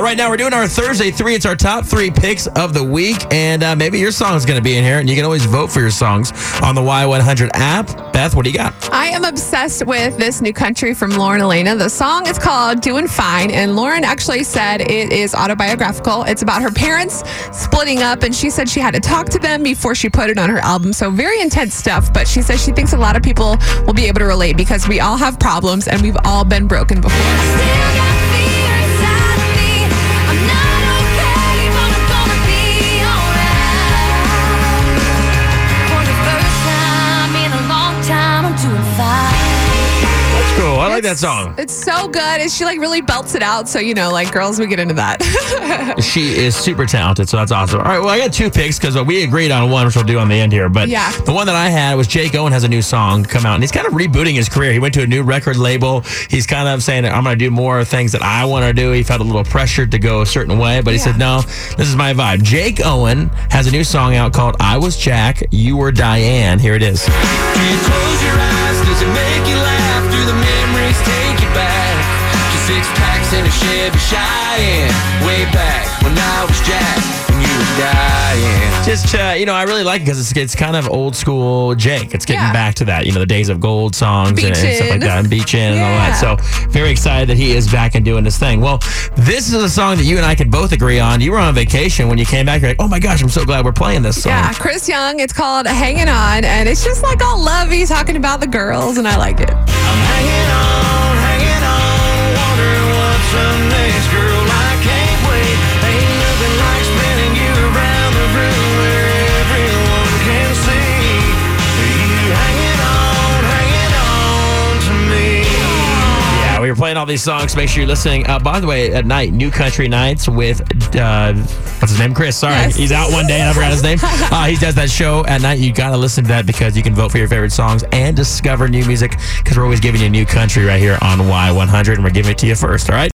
Right now, we're doing our Thursday three. It's our top three picks of the week, and uh, maybe your song is going to be in here, and you can always vote for your songs on the Y100 app. Beth, what do you got? I am obsessed with this new country from Lauren Alaina. The song is called Doing Fine, and Lauren actually said it is autobiographical. It's about her parents splitting up, and she said she had to talk to them before she put it on her album. So, very intense stuff, but she says she thinks a lot of people will be able to relate because we all have problems and we've all been broken before. Like that song. It's so good. And she like really belts it out. So, you know, like girls, we get into that. She is super talented, so that's awesome. All right, well, I got two picks because uh, we agreed on one, which we'll do on the end here. But Yeah. the one that I had was Jake Owen has a new song come out, and he's kind of rebooting his career. He went to a new record label. He's kind of saying, I'm going to do more things that I want to do. He felt a little pressured to go a certain way, but he Yeah. said, No, this is my vibe. Jake Owen has a new song out called I Was Jack, You Were Diane. Here it is. Can you close your eyes? Does it make you laugh? Do the six packs in a Chevy Cheyenne. Way back when I was Jack and you were Diane. Just uh, you know, I really like it because it's it's kind of old school Jake. It's getting Yeah. back to that, you know, the days of gold songs and, and stuff like Beachin'. that, and Beachin' and all that. Yeah. So very excited that he is back and doing this thing. Well, this is a song that you and I could both agree on. You were on vacation when you came back. You're like, oh my gosh, I'm so glad we're playing this song. yeah, Chris Young. It's called Hanging On. And it's just like all lovey, talking about the girls. And I like it. I'm hanging on, playing all these songs. Make sure you're listening. Uh, by the way, at night, New Country Nights with uh, what's his name? Chris. Sorry, Yes. he's out one day. and I forgot his name. Uh, he does that show at night. You got to listen to that because you can vote for your favorite songs and discover new music because we're always giving you new country right here on Y100, and we're giving it to you first. All right.